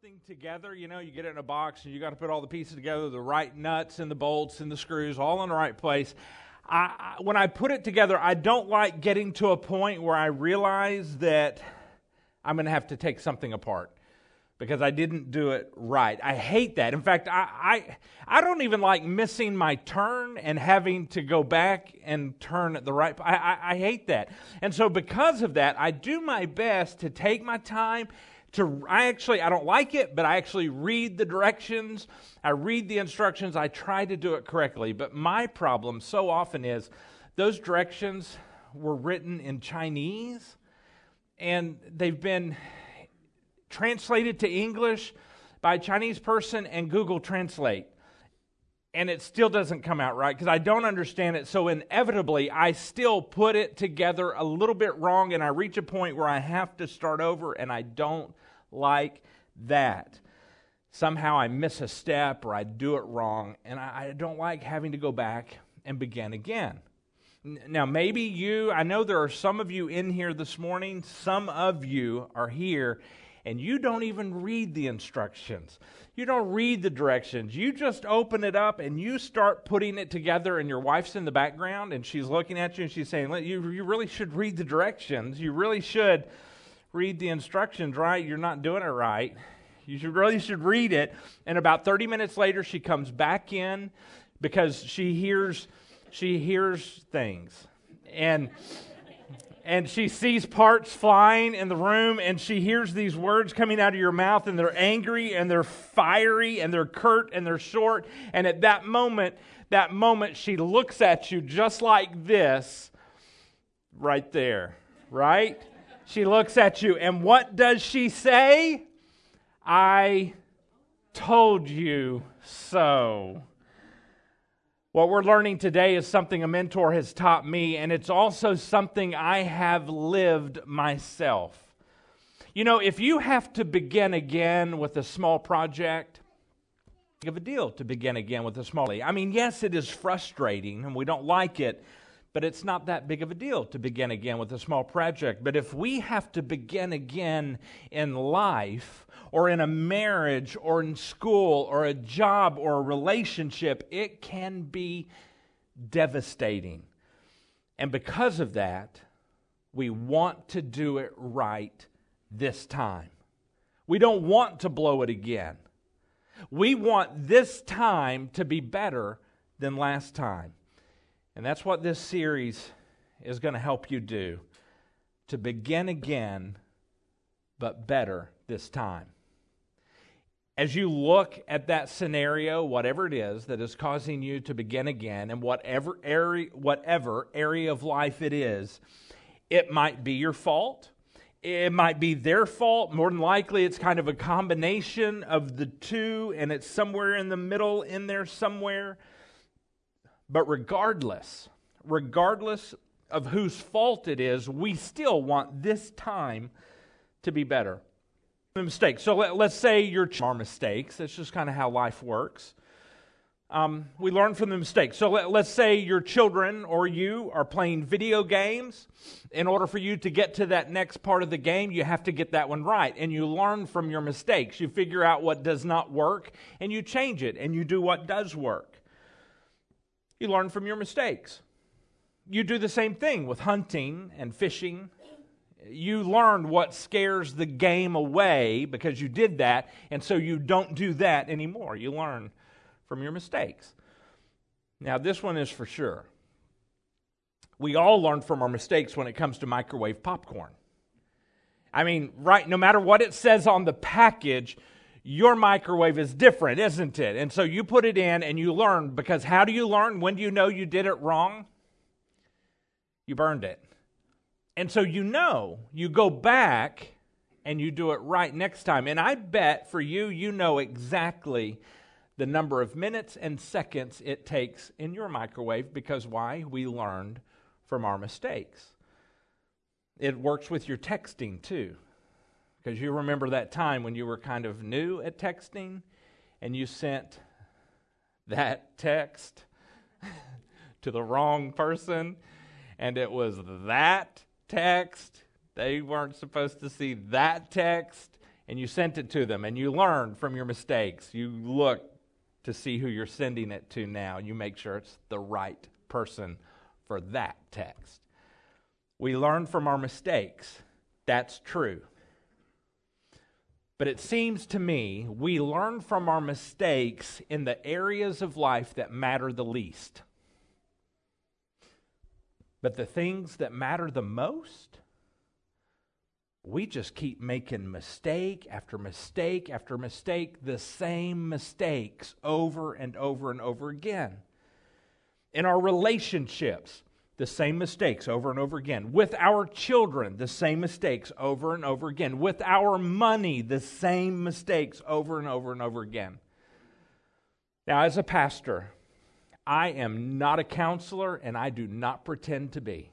something together, you know, you get it in a box and you got to put all the pieces together, the right nuts and the bolts and the screws all in the right place. I, when I put it together, I don't like getting to a point where I realize that I'm going to have to take something apart because I didn't do it right. I hate that. In fact, I, I, I don't even like missing my turn and having to go back and turn at the right. I, I, I hate that. And so, because of that, I do my best to take my time to I actually I don't like it, but I actually read the directions, I read the instructions, I try to do it correctly. But my problem so often is those directions were written in Chinese and they've been translated to English by a Chinese person and Google Translate. And it still doesn't come out right because I don't understand it. So, inevitably, I still put it together a little bit wrong, and I reach a point where I have to start over, and I don't like that. Somehow I miss a step or I do it wrong, and I, don't like having to go back and begin again. Now, maybe you, I know there are some of you in here this morning, some of you are here, and you don't even read the instructions. You don't read the directions. You just open it up and you start putting it together, and your wife's in the background and she's looking at you and she's saying, You, you really should read the directions. You really should read the instructions right, you're not doing it right. You should, really should read it. And about 30 minutes later, she comes back in because she hears she hears things. And and she sees parts flying in the room and she hears these words coming out of your mouth and they're angry and they're fiery and they're curt and they're short and at that moment that moment she looks at you just like this right there right she looks at you, and what does she say? I told you so. What we're learning today is something a mentor has taught me, and it's also something I have lived myself. You know, if you have to begin again with a small project, of a deal to begin again with a small. I mean, yes, it is frustrating and we don't like it, but it's not that big of a deal to begin again with a small project. But if we have to begin again in life, or in a marriage, or in school, or a job, or a relationship, it can be devastating. And because of that, we want to do it right this time. We don't want to blow it again. We want this time to be better than last time. And that's what this series is going to help you do to begin again, but better this time. As you look at that scenario, whatever it is that is causing you to begin again, and whatever area, whatever area of life it is, it might be your fault. It might be their fault. More than likely, it's kind of a combination of the two, and it's somewhere in the middle in there somewhere. But regardless, regardless of whose fault it is, we still want this time to be better. Mistakes. So let, us say your our mistakes. That's just kind of how life works. Um, we learn from the mistakes. So let, let's say your children or you are playing video games. In order for you to get to that next part of the game, you have to get that one right. And you learn from your mistakes. You figure out what does not work and you change it and you do what does work. You learn from your mistakes. You do the same thing with hunting and fishing. You learn what scares the game away because you did that, and so you don't do that anymore. You learn from your mistakes. Now, this one is for sure. We all learn from our mistakes when it comes to microwave popcorn. I mean, right, no matter what it says on the package, your microwave is different, isn't it? And so you put it in and you learn because how do you learn? When do you know you did it wrong? You burned it. And so you know, you go back and you do it right next time. And I bet for you, you know exactly the number of minutes and seconds it takes in your microwave because why? We learned from our mistakes. It works with your texting too. Because you remember that time when you were kind of new at texting and you sent that text to the wrong person and it was that text. They weren't supposed to see that text and you sent it to them and you learned from your mistakes. You look to see who you're sending it to now. You make sure it's the right person for that text. We learn from our mistakes. That's true. But it seems to me we learn from our mistakes in the areas of life that matter the least. But the things that matter the most, we just keep making mistake after mistake after mistake, the same mistakes over and over and over again. In our relationships, the same mistakes over and over again. With our children, the same mistakes over and over again. With our money, the same mistakes over and over and over again. Now, as a pastor, I am not a counselor and I do not pretend to be.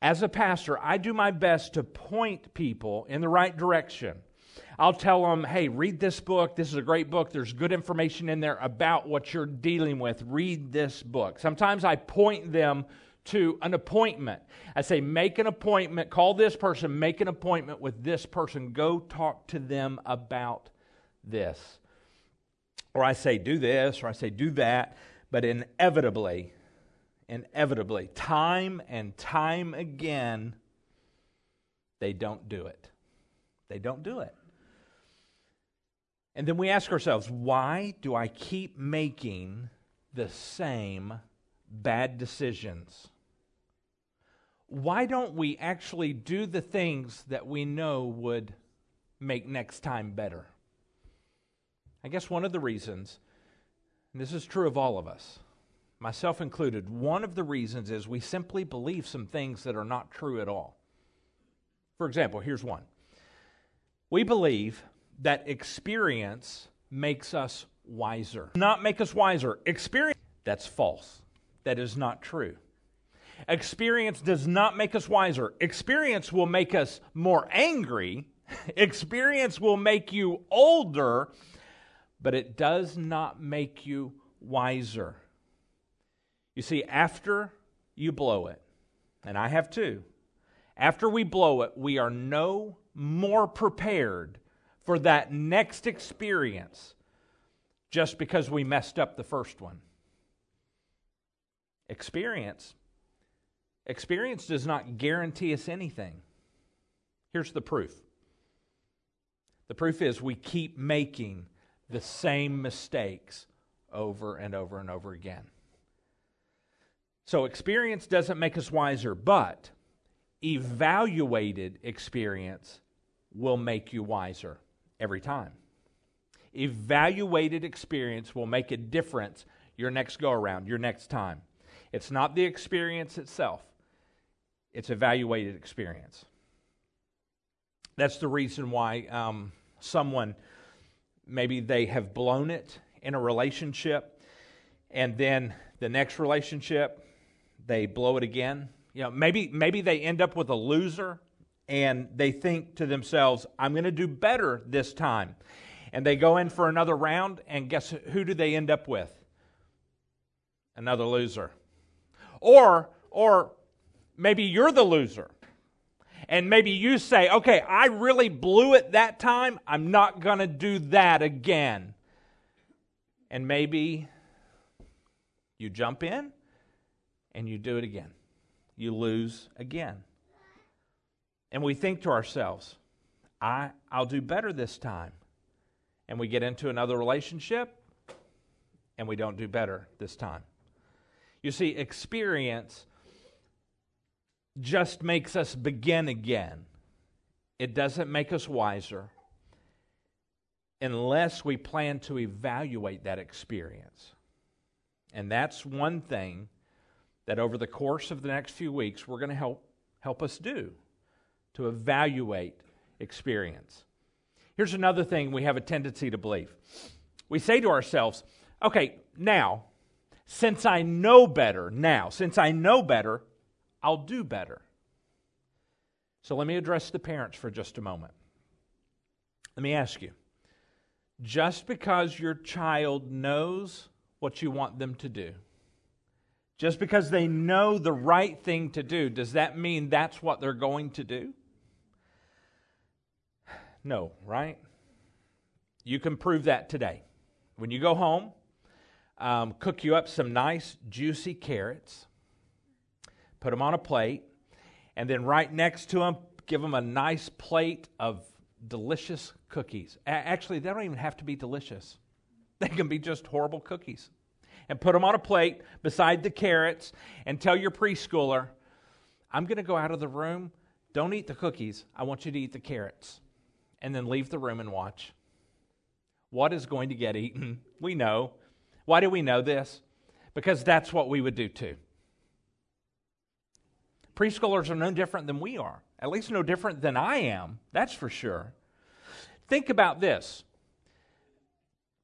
As a pastor, I do my best to point people in the right direction. I'll tell them, hey, read this book. This is a great book. There's good information in there about what you're dealing with. Read this book. Sometimes I point them to an appointment. I say, make an appointment, call this person, make an appointment with this person, go talk to them about this. Or I say, do this, or I say, do that. But inevitably, inevitably, time and time again, they don't do it. They don't do it. And then we ask ourselves, why do I keep making the same bad decisions? Why don't we actually do the things that we know would make next time better? I guess one of the reasons, and this is true of all of us, myself included, one of the reasons is we simply believe some things that are not true at all. For example, here's one we believe that experience makes us wiser. Not make us wiser. Experience, that's false. That is not true. Experience does not make us wiser. Experience will make us more angry. Experience will make you older, but it does not make you wiser. You see, after you blow it, and I have too, after we blow it, we are no more prepared for that next experience just because we messed up the first one. Experience experience does not guarantee us anything. Here's the proof. The proof is we keep making the same mistakes over and over and over again. So, experience doesn't make us wiser, but evaluated experience will make you wiser every time. Evaluated experience will make a difference your next go around, your next time. It's not the experience itself, it's evaluated experience. That's the reason why um, someone, maybe they have blown it in a relationship, and then the next relationship, they blow it again. You know, maybe maybe they end up with a loser and they think to themselves, I'm going to do better this time. And they go in for another round, and guess who do they end up with? Another loser. Or, or maybe you're the loser. And maybe you say, okay, I really blew it that time. I'm not going to do that again. And maybe you jump in and you do it again. You lose again. And we think to ourselves, I, I'll do better this time. And we get into another relationship and we don't do better this time. You see, experience just makes us begin again. It doesn't make us wiser unless we plan to evaluate that experience. And that's one thing that over the course of the next few weeks we're going to help help us do to evaluate experience. Here's another thing we have a tendency to believe. We say to ourselves, okay, now, since I know better, now, since I know better, I'll do better. So let me address the parents for just a moment. Let me ask you just because your child knows what you want them to do, just because they know the right thing to do, does that mean that's what they're going to do? No, right? You can prove that today. When you go home, um, cook you up some nice, juicy carrots, put them on a plate, and then right next to them, give them a nice plate of delicious cookies. A- actually, they don't even have to be delicious, they can be just horrible cookies. And put them on a plate beside the carrots, and tell your preschooler, I'm going to go out of the room. Don't eat the cookies. I want you to eat the carrots. And then leave the room and watch. What is going to get eaten? We know. Why do we know this? Because that's what we would do too. Preschoolers are no different than we are, at least no different than I am, that's for sure. Think about this.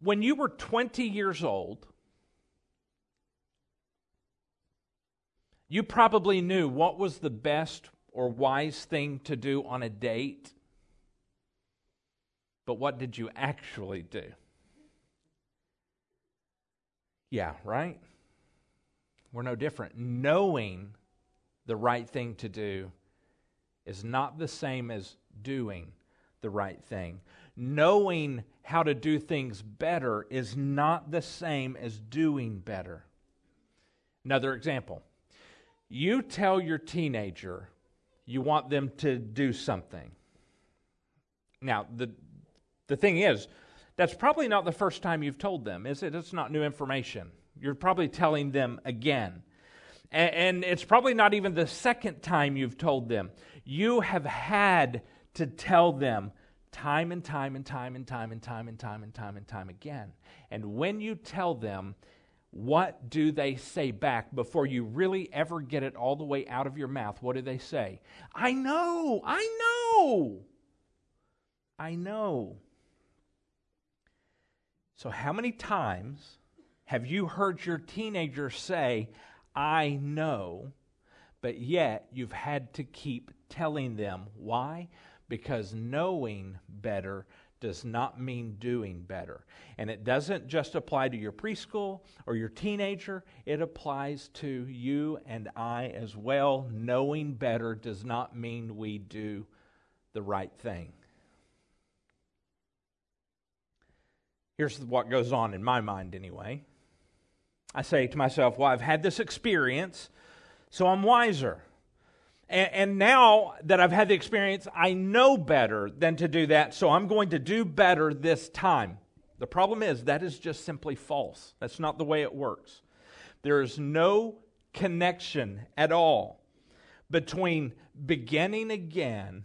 When you were 20 years old, you probably knew what was the best or wise thing to do on a date. But what did you actually do? Yeah, right? We're no different. Knowing the right thing to do is not the same as doing the right thing. Knowing how to do things better is not the same as doing better. Another example you tell your teenager you want them to do something. Now, the, the thing is, that's probably not the first time you've told them, is it? It's not new information. You're probably telling them again. And, and it's probably not even the second time you've told them. You have had to tell them time and time and time and time and time and time and time and time again. And when you tell them, what do they say back before you really ever get it all the way out of your mouth? What do they say? I know, I know, I know. So, how many times have you heard your teenager say, I know, but yet you've had to keep telling them? Why? Because knowing better does not mean doing better. And it doesn't just apply to your preschool or your teenager, it applies to you and I as well. Knowing better does not mean we do the right thing. Here's what goes on in my mind, anyway. I say to myself, Well, I've had this experience, so I'm wiser. And, and, now that I've had the experience, I know better than to do that, so I'm going to do better this time. The problem is, that is just simply false. That's not the way it works. There is no connection at all between beginning again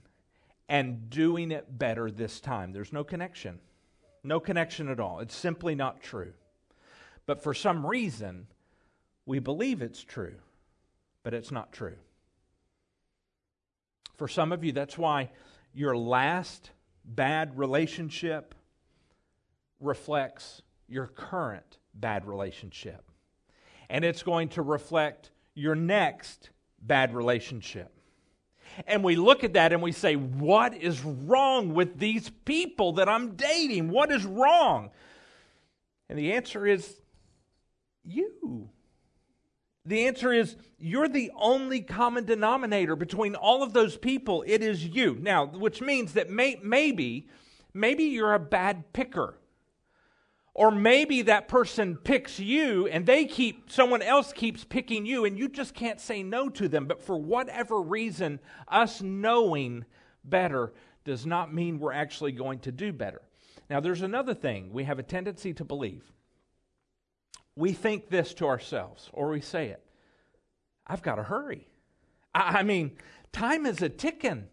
and doing it better this time. There's no connection. No connection at all. It's simply not true. But for some reason, we believe it's true, but it's not true. For some of you, that's why your last bad relationship reflects your current bad relationship. And it's going to reflect your next bad relationship. And we look at that and we say, What is wrong with these people that I'm dating? What is wrong? And the answer is you. The answer is you're the only common denominator between all of those people. It is you. Now, which means that may, maybe, maybe you're a bad picker. Or maybe that person picks you and they keep, someone else keeps picking you and you just can't say no to them. But for whatever reason, us knowing better does not mean we're actually going to do better. Now, there's another thing we have a tendency to believe we think this to ourselves, or we say it I've got to hurry. I, I mean, time is a ticking.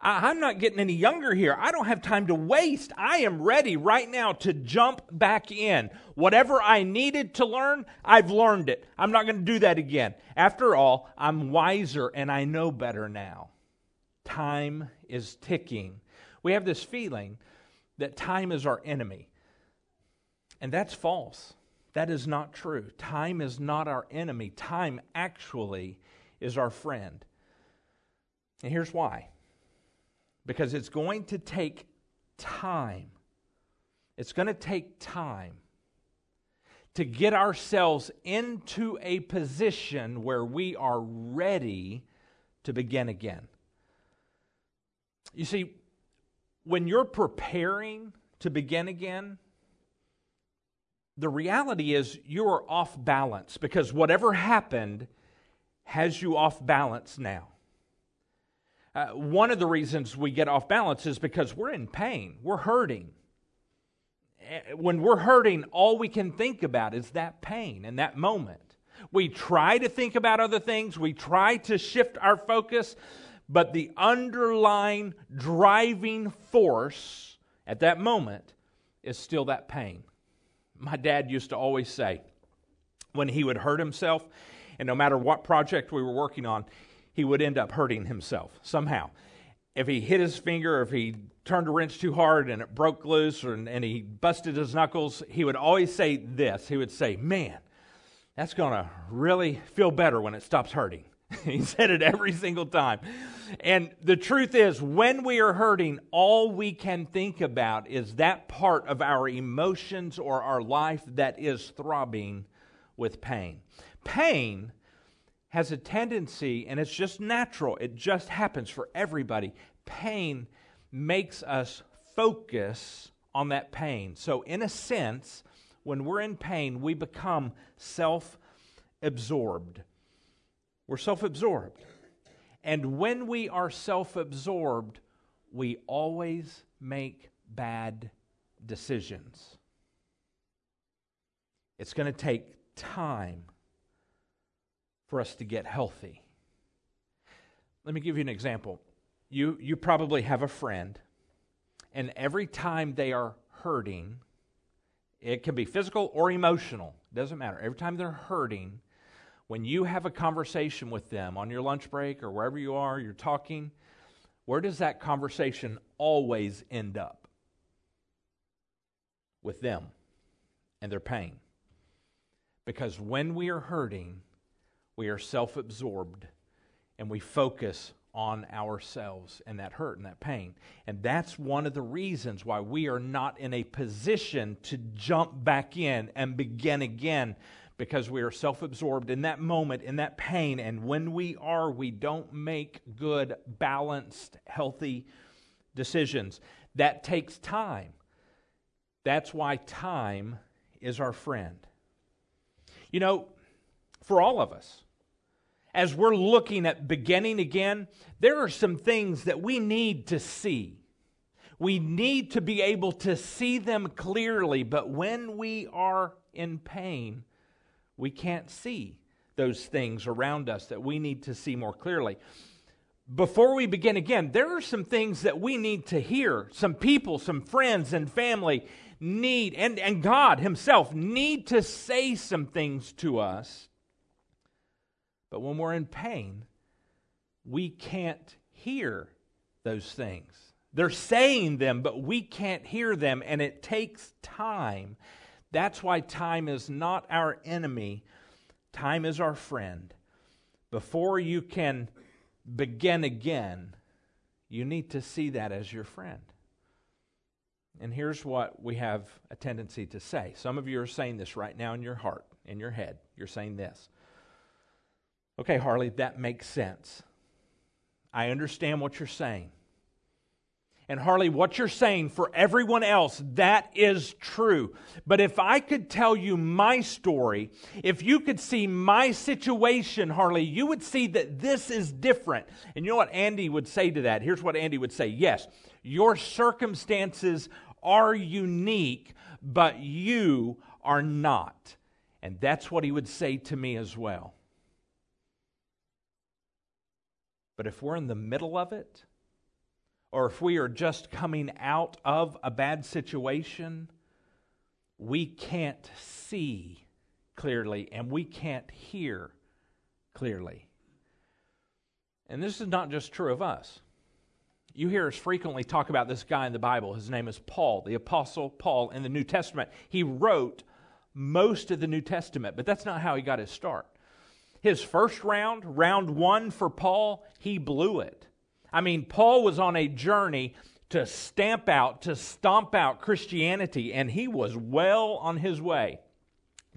I, I'm not getting any younger here. I don't have time to waste. I am ready right now to jump back in. Whatever I needed to learn, I've learned it. I'm not going to do that again. After all, I'm wiser and I know better now. Time is ticking. We have this feeling that time is our enemy, and that's false. That is not true. Time is not our enemy. Time actually is our friend. And here's why because it's going to take time. It's going to take time to get ourselves into a position where we are ready to begin again. You see, when you're preparing to begin again, the reality is you are off balance because whatever happened has you off balance now. Uh, one of the reasons we get off balance is because we're in pain, we're hurting. Eh, when we're hurting, all we can think about is that pain and that moment. We try to think about other things, we try to shift our focus, but the underlying driving force at that moment is still that pain. My dad used to always say when he would hurt himself, and no matter what project we were working on, he would end up hurting himself somehow. If he hit his finger, if he turned a wrench too hard and it broke loose, or, and he busted his knuckles, he would always say this. He would say, Man, that's going to really feel better when it stops hurting. he said it every single time. And the truth is, when we are hurting, all we can think about is that part of our emotions or our life that is throbbing with pain. Pain has a tendency, and it's just natural, it just happens for everybody. Pain makes us focus on that pain. So, in a sense, when we're in pain, we become self absorbed. We're self absorbed. And when we are self absorbed, we always make bad decisions. It's going to take time for us to get healthy. Let me give you an example. You, you probably have a friend, and every time they are hurting, it can be physical or emotional, doesn't matter. Every time they're hurting, when you have a conversation with them on your lunch break or wherever you are, you're talking, where does that conversation always end up? With them and their pain. Because when we are hurting, we are self absorbed and we focus on ourselves and that hurt and that pain. And that's one of the reasons why we are not in a position to jump back in and begin again because we are self absorbed in that moment, in that pain. And when we are, we don't make good, balanced, healthy decisions. That takes time. That's why time is our friend. You know, for all of us, as we're looking at beginning again, there are some things that we need to see. We need to be able to see them clearly, but when we are in pain, we can't see those things around us that we need to see more clearly. Before we begin again, there are some things that we need to hear. Some people, some friends and family need, and, and God Himself need to say some things to us. But when we're in pain, we can't hear those things. They're saying them, but we can't hear them, and it takes time that's why time is not our enemy, time is our friend. Before you can begin again, you need to see that as your friend. And here's what we have a tendency to say. Some of you are saying this right now in your heart, in your head. You're saying this. Okay, Harley, that makes sense. I understand what you're saying. And Harley, what you're saying for everyone else, that is true. But if I could tell you my story, if you could see my situation, Harley, you would see that this is different. And you know what Andy would say to that? Here's what Andy would say Yes, your circumstances are unique, but you are not. And that's what he would say to me as well. But if we're in the middle of it, or if we are just coming out of a bad situation, we can't see clearly and we can't hear clearly. And this is not just true of us. You hear us frequently talk about this guy in the Bible. His name is Paul, the Apostle Paul in the New Testament. He wrote most of the New Testament, but that's not how he got his start. His first round, round one for Paul, he blew it. I mean, Paul was on a journey to stamp out, to stomp out Christianity, and he was well on his way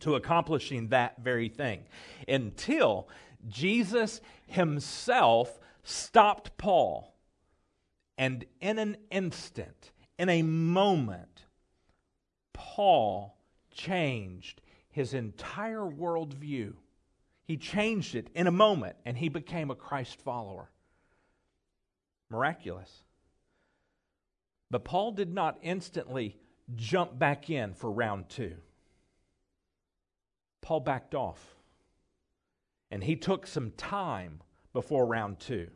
to accomplishing that very thing until Jesus himself stopped Paul And in an instant, in a moment, Paul changed his entire worldview. He changed it in a moment, and he became a Christ follower. Miraculous. But Paul did not instantly jump back in for round two. Paul backed off. And he took some time before round two.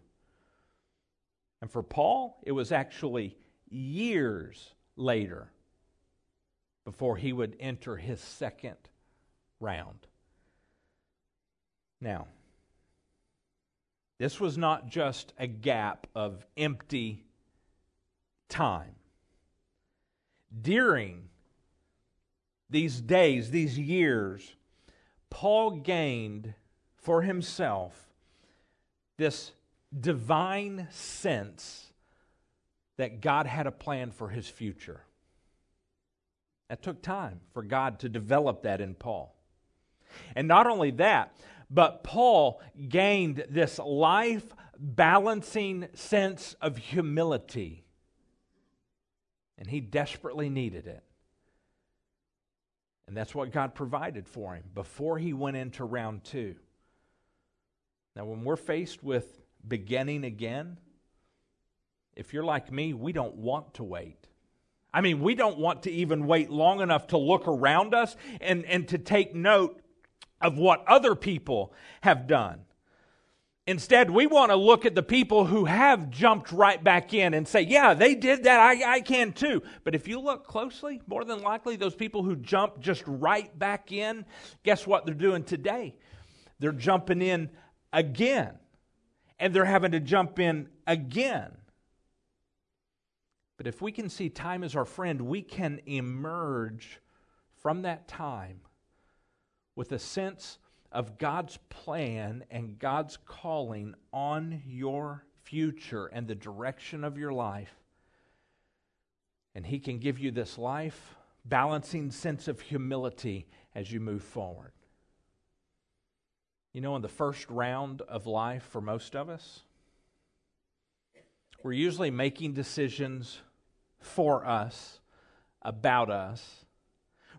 And for Paul, it was actually years later before he would enter his second round. Now, this was not just a gap of empty time. During these days, these years, Paul gained for himself this divine sense that God had a plan for his future. That took time for God to develop that in Paul. And not only that, but Paul gained this life balancing sense of humility. And he desperately needed it. And that's what God provided for him before he went into round two. Now, when we're faced with beginning again, if you're like me, we don't want to wait. I mean, we don't want to even wait long enough to look around us and, and to take note of what other people have done. Instead, we want to look at the people who have jumped right back in and say, yeah, they did that. I, I can too. But if you look closely, more than likely, those people who jumped just right back in, guess what they're doing today? They're jumping in again. And they're having to jump in again. But if we can see time as our friend, we can emerge from that time with a sense of God's plan and God's calling on your future and the direction of your life. And He can give you this life balancing sense of humility as you move forward. You know, in the first round of life for most of us, we're usually making decisions for us, about us.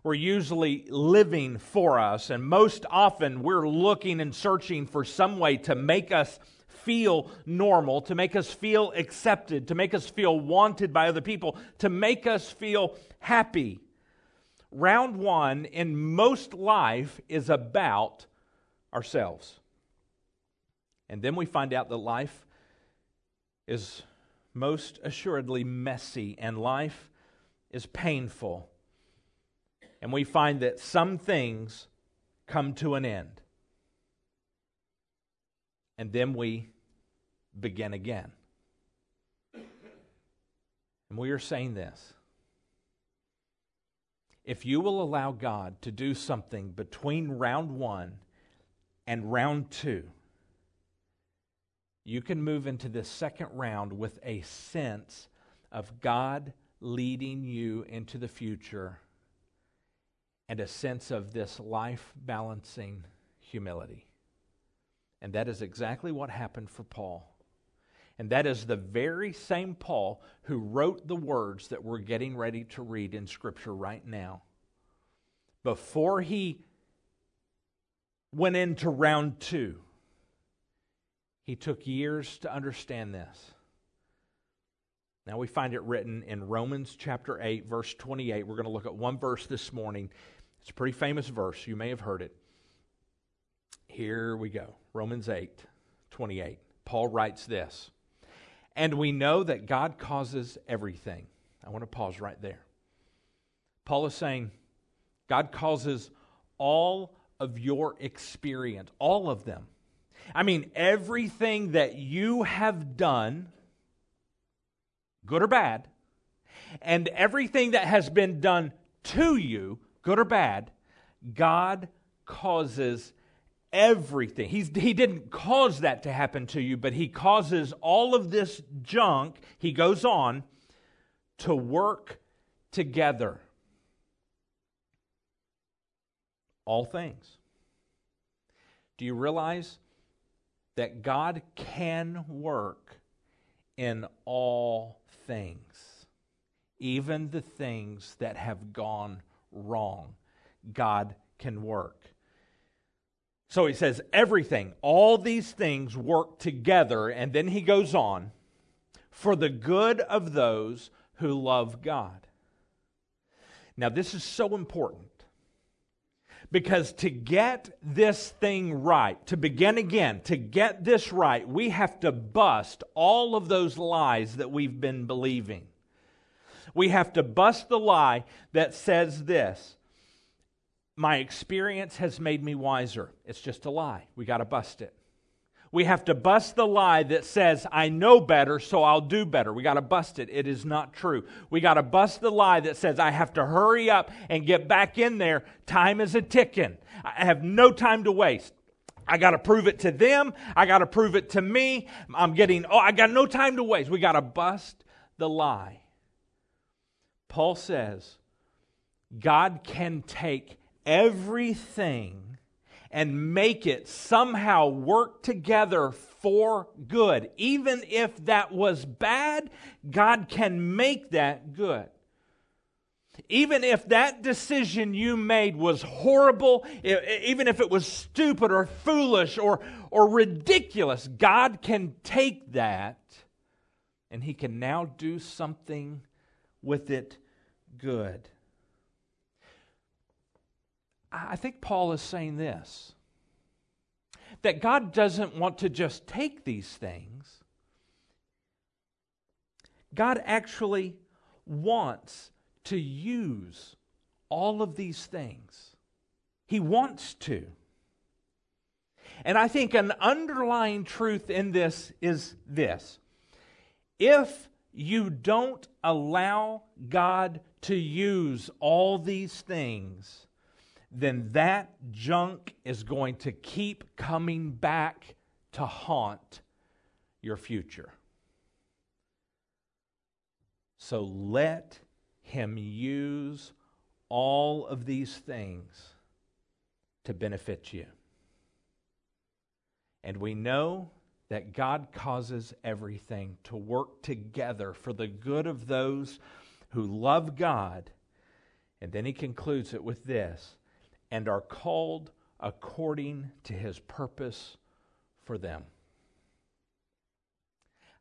We're usually living for us, and most often we're looking and searching for some way to make us feel normal, to make us feel accepted, to make us feel wanted by other people, to make us feel happy. Round one in most life is about ourselves. And then we find out that life is most assuredly messy, and life is painful. And we find that some things come to an end. And then we begin again. And we are saying this. If you will allow God to do something between round one and round two, you can move into this second round with a sense of God leading you into the future and a sense of this life balancing humility. And that is exactly what happened for Paul. And that is the very same Paul who wrote the words that we're getting ready to read in Scripture right now. Before he went into round two, he took years to understand this. Now we find it written in Romans chapter 8, verse 28. We're going to look at one verse this morning. It's a pretty famous verse. You may have heard it. Here we go Romans 8, 28. Paul writes this And we know that God causes everything. I want to pause right there. Paul is saying, God causes all of your experience, all of them, I mean, everything that you have done, good or bad, and everything that has been done to you, good or bad, God causes everything. He's, he didn't cause that to happen to you, but He causes all of this junk, He goes on, to work together. All things. Do you realize that God can work in all things, even the things that have gone wrong. God can work. So he says, everything, all these things work together. And then he goes on, for the good of those who love God. Now, this is so important because to get this thing right, to begin again, to get this right, we have to bust all of those lies that we've been believing. We have to bust the lie that says this my experience has made me wiser. It's just a lie. We got to bust it. We have to bust the lie that says, I know better, so I'll do better. We got to bust it. It is not true. We got to bust the lie that says, I have to hurry up and get back in there. Time is a ticking. I have no time to waste. I got to prove it to them. I got to prove it to me. I'm getting, oh, I got no time to waste. We got to bust the lie. Paul says, God can take everything and make it somehow work together for good. Even if that was bad, God can make that good. Even if that decision you made was horrible, even if it was stupid or foolish or, or ridiculous, God can take that and He can now do something with it good. I think Paul is saying this that God doesn't want to just take these things, God actually wants to use all of these things. He wants to. And I think an underlying truth in this is this if you don't allow God to use all these things, then that junk is going to keep coming back to haunt your future. So let him use all of these things to benefit you. And we know that God causes everything to work together for the good of those who love God. And then he concludes it with this and are called according to his purpose for them.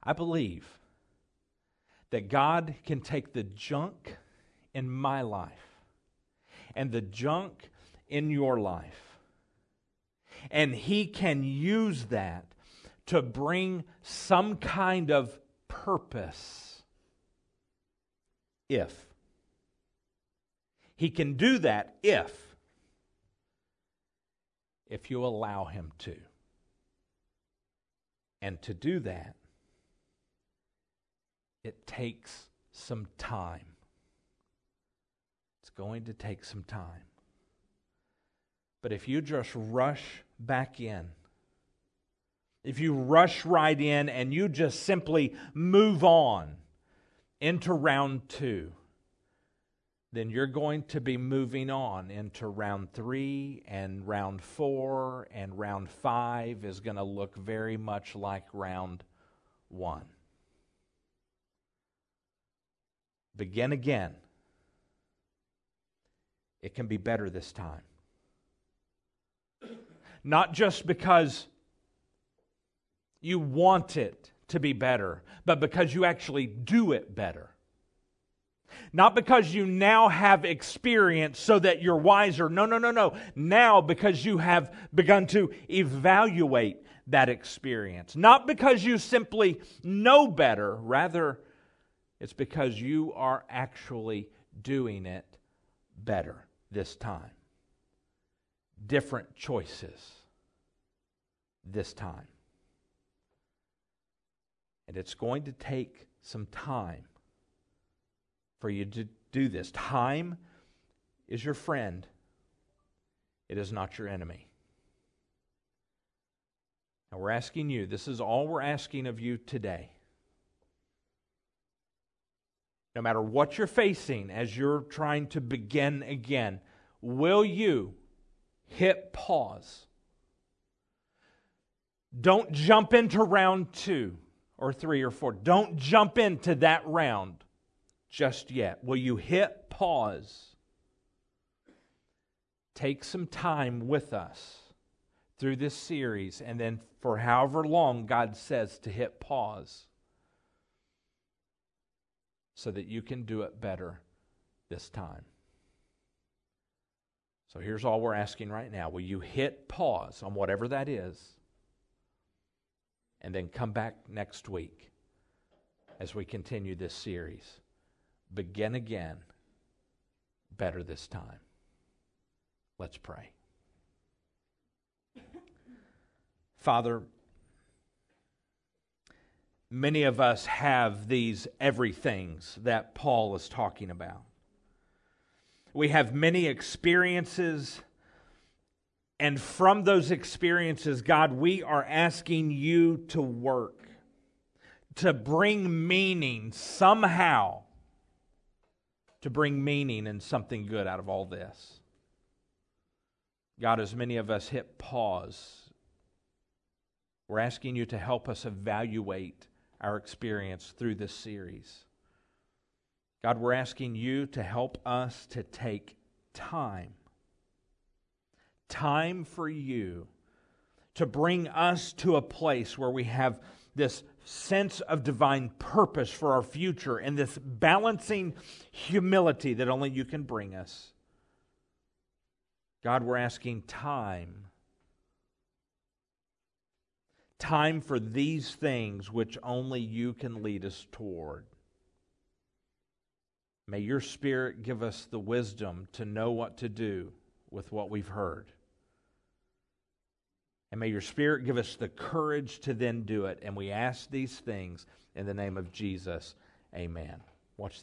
I believe that God can take the junk in my life and the junk in your life, and he can use that to bring some kind of purpose if. He can do that if if you allow Him to. And to do that, it takes some time. It's going to take some time. But if you just rush back in, if you rush right in and you just simply move on into round two, then you're going to be moving on into round three, and round four, and round five is going to look very much like round one. Begin again. It can be better this time. Not just because you want it to be better, but because you actually do it better. Not because you now have experience so that you're wiser. No, no, no, no. Now because you have begun to evaluate that experience. Not because you simply know better. Rather, it's because you are actually doing it better this time. Different choices this time. And it's going to take some time for you to do this. Time is your friend, it is not your enemy. Now, we're asking you, this is all we're asking of you today. No matter what you're facing as you're trying to begin again, will you hit pause? Don't jump into round two or three or four. Don't jump into that round just yet. Will you hit pause? Take some time with us through this series, and then for however long God says to hit pause so that you can do it better this time. So here's all we're asking right now. Will you hit pause on whatever that is? And then come back next week as we continue this series. Begin again, better this time. Let's pray. Father, many of us have these everythings that Paul is talking about. We have many experiences, and from those experiences, God, we are asking you to work, to bring meaning somehow, to bring meaning and something good out of all this. God, as many of us hit pause, we're asking you to help us evaluate our experience through this series. God, we're asking you to help us to take time. Time for you to bring us to a place where we have this sense of divine purpose for our future and this balancing humility that only you can bring us. God, we're asking time. Time for these things which only you can lead us toward. May your Spirit give us the wisdom to know what to do with what we've heard. And may your Spirit give us the courage to then do it. And we ask these things in the name of Jesus. Amen.